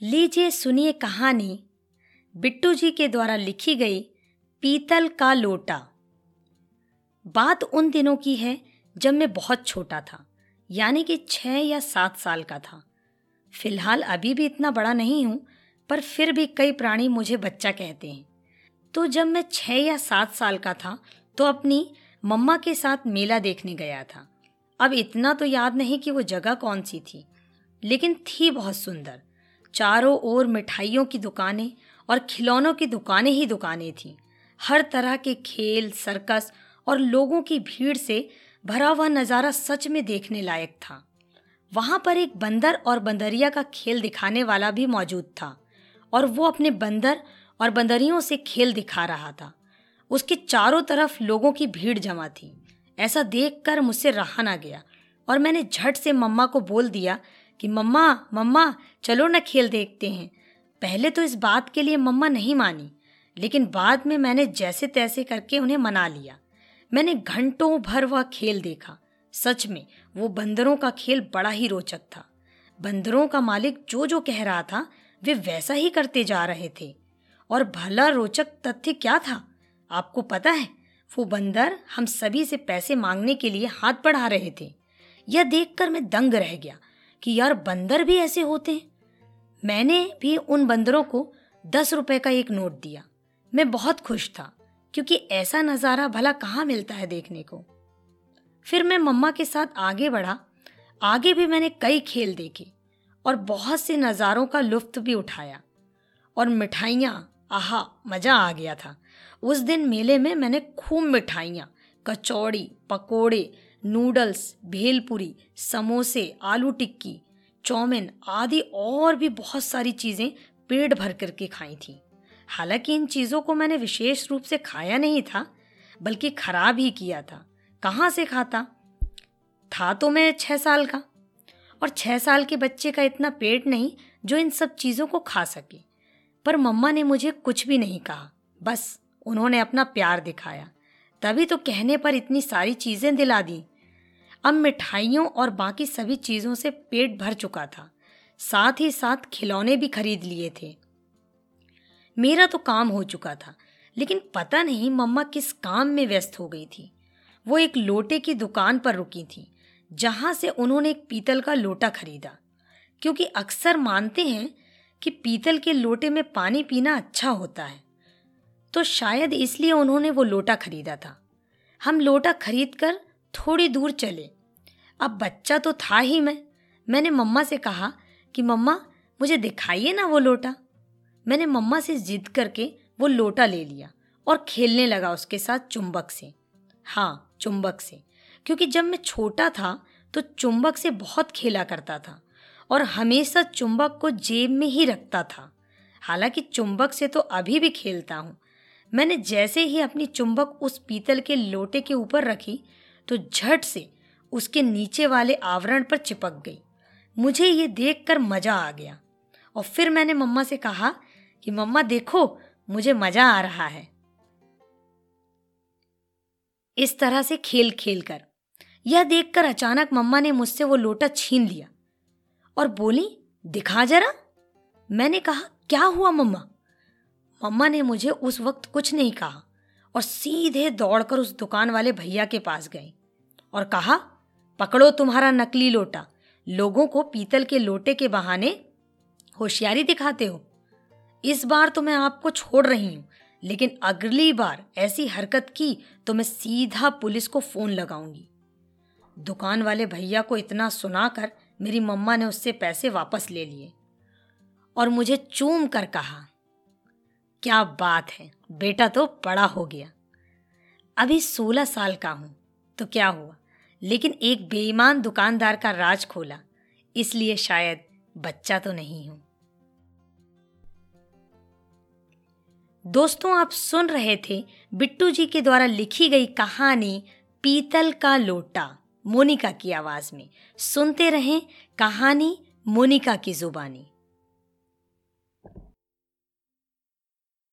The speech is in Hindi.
लीजिए सुनिए कहानी। बिट्टू जी के द्वारा लिखी गई पीतल का लोटा। बात उन दिनों की है जब मैं बहुत छोटा था, यानी कि छः या सात साल का था। फ़िलहाल अभी भी इतना बड़ा नहीं हूँ, पर फिर भी कई प्राणी मुझे बच्चा कहते हैं। तो जब मैं छः या सात साल का था तो अपनी मम्मा के साथ मेला देखने गया था। अब इतना तो याद नहीं कि वो जगह कौन सी थी, लेकिन थी बहुत सुंदर। चारों ओर मिठाइयों की दुकानें और खिलौनों की दुकानें ही दुकानें थीं। हर तरह के खेल, सर्कस और लोगों की भीड़ से भरा हुआ नज़ारा सच में देखने लायक था। वहाँ पर एक बंदर और बंदरिया का खेल दिखाने वाला भी मौजूद था और वो अपने बंदर और बंदरियों से खेल दिखा रहा था। उसके चारों तरफ़ लोगों की भीड़ जमा थी। ऐसा देखकर मुझसे रहा ना गया और मैंने झट से मम्मा को बोल दिया कि मम्मा मम्मा, चलो ना खेल देखते हैं। पहले तो इस बात के लिए मम्मा नहीं मानी, लेकिन बाद में मैंने जैसे तैसे करके उन्हें मना लिया। मैंने घंटों भर वह खेल देखा। सच में, वो बंदरों का खेल बड़ा ही रोचक था। बंदरों का मालिक जो जो कह रहा था, वे वैसा ही करते जा रहे थे। और भला रोचक तथ्य क्या था? आपको पता है, वो बंदर हम सभी से पैसे मांगने के लिए हाथ बढ़ा रहे थे। यह देखकर मैं दंग रह गया। कि यार बंदर भी ऐसे होते हैं। मैंने भी उन बंदरों को दस रुपए का एक नोट दिया। मैं बहुत खुश था, क्योंकि ऐसा नज़ारा भला कहाँ मिलता है देखने को। फिर मैं मम्मा के साथ आगे बढ़ा। आगे भी मैंने कई खेल देखे और बहुत से नज़ारों का लुफ्त भी उठाया। और मिठाइयाँ, आहा, मज़ा आ गया था। उस दिन मेले में मैंने खूब मिठाइयाँ, कचौड़ी, पकोड़े नूडल्स भेलपुरी समोसे, आलू टिक्की, चौमिन आदि और भी बहुत सारी चीज़ें पेट भर करके खाई थी। हालाँकि इन चीज़ों को मैंने विशेष रूप से खाया नहीं था, बल्कि खराब ही किया था। कहाँ से खाता? था तो मैं छः साल का। और छः साल के बच्चे का इतना पेट नहीं जो इन सब चीज़ों को खा सके। पर मम्मा ने मुझे कुछ भी नहीं कहा। बस उन्होंने अपना प्यार दिखाया। तभी तो कहने पर इतनी सारी चीज़ें दिला दी। अब मिठाइयों और बाकी सभी चीज़ों से पेट भर चुका था। साथ ही साथ खिलौने भी खरीद लिए थे। मेरा तो काम हो चुका था, लेकिन पता नहीं मम्मा किस काम में व्यस्त हो गई थी। वो एक लोटे की दुकान पर रुकी थी, जहाँ से उन्होंने एक पीतल का लोटा खरीदा। क्योंकि अक्सर मानते हैं कि पीतल के लोटे में पानी पीना अच्छा होता है। तो शायद इसलिए उन्होंने वो लोटा खरीदा था। हम लोटा खरीद कर थोड़ी दूर चले। अब बच्चा तो था ही मैं। मैंने मम्मा से कहा कि, मम्मा, मुझे दिखाइए ना वो लोटा। मैंने मम्मा से जिद करके वो लोटा ले लिया और खेलने लगा उसके साथ चुंबक से। हाँ चुंबक से। क्योंकि जब मैं छोटा था तो चुंबक से बहुत खेला करता था और हमेशा चुंबक को जेब में ही रखता था। हालाँकि चुंबक से तो अभी भी खेलता हूँ। मैंने जैसे ही अपनी चुंबक उस पीतल के लोटे के ऊपर रखी तो झट से उसके नीचे वाले आवरण पर चिपक गई। मुझे ये देखकर मज़ा आ गया। और फिर मैंने मम्मा से कहा कि, मम्मा, देखो, मुझे मज़ा आ रहा है। इस तरह से खेल खेल कर यह देखकर अचानक मम्मा ने मुझसे वो लोटा छीन लिया और बोली, दिखा जरा। मैंने कहा, क्या हुआ मम्मा? मम्मा ने मुझे उस वक्त कुछ नहीं कहा। और सीधे दौड़कर उस दुकान वाले भैया के पास गई और कहा, पकड़ो तुम्हारा नकली लोटा। लोगों को पीतल के लोटे के बहाने होशियारी दिखाते हो। इस बार तो मैं आपको छोड़ रही हूँ, लेकिन अगली बार ऐसी हरकत की तो मैं सीधा पुलिस को फ़ोन लगाऊँगी दुकान वाले भैया को इतना सुनाकर मेरी मम्मा ने उससे पैसे वापस ले लिए और मुझे चूम कर कहा क्या बात है, बेटा तो बड़ा हो गया। अभी सोलह साल का हूँ तो क्या हुआ? लेकिन एक बेईमान दुकानदार का राज खोला, इसलिए शायद बच्चा तो नहीं हूँ। दोस्तों, आप सुन रहे थे बिट्टू जी के द्वारा लिखी गई कहानी पीतल का लोटा, मोनिका की आवाज़ में। सुनते रहें कहानी मोनिका की जुबानी।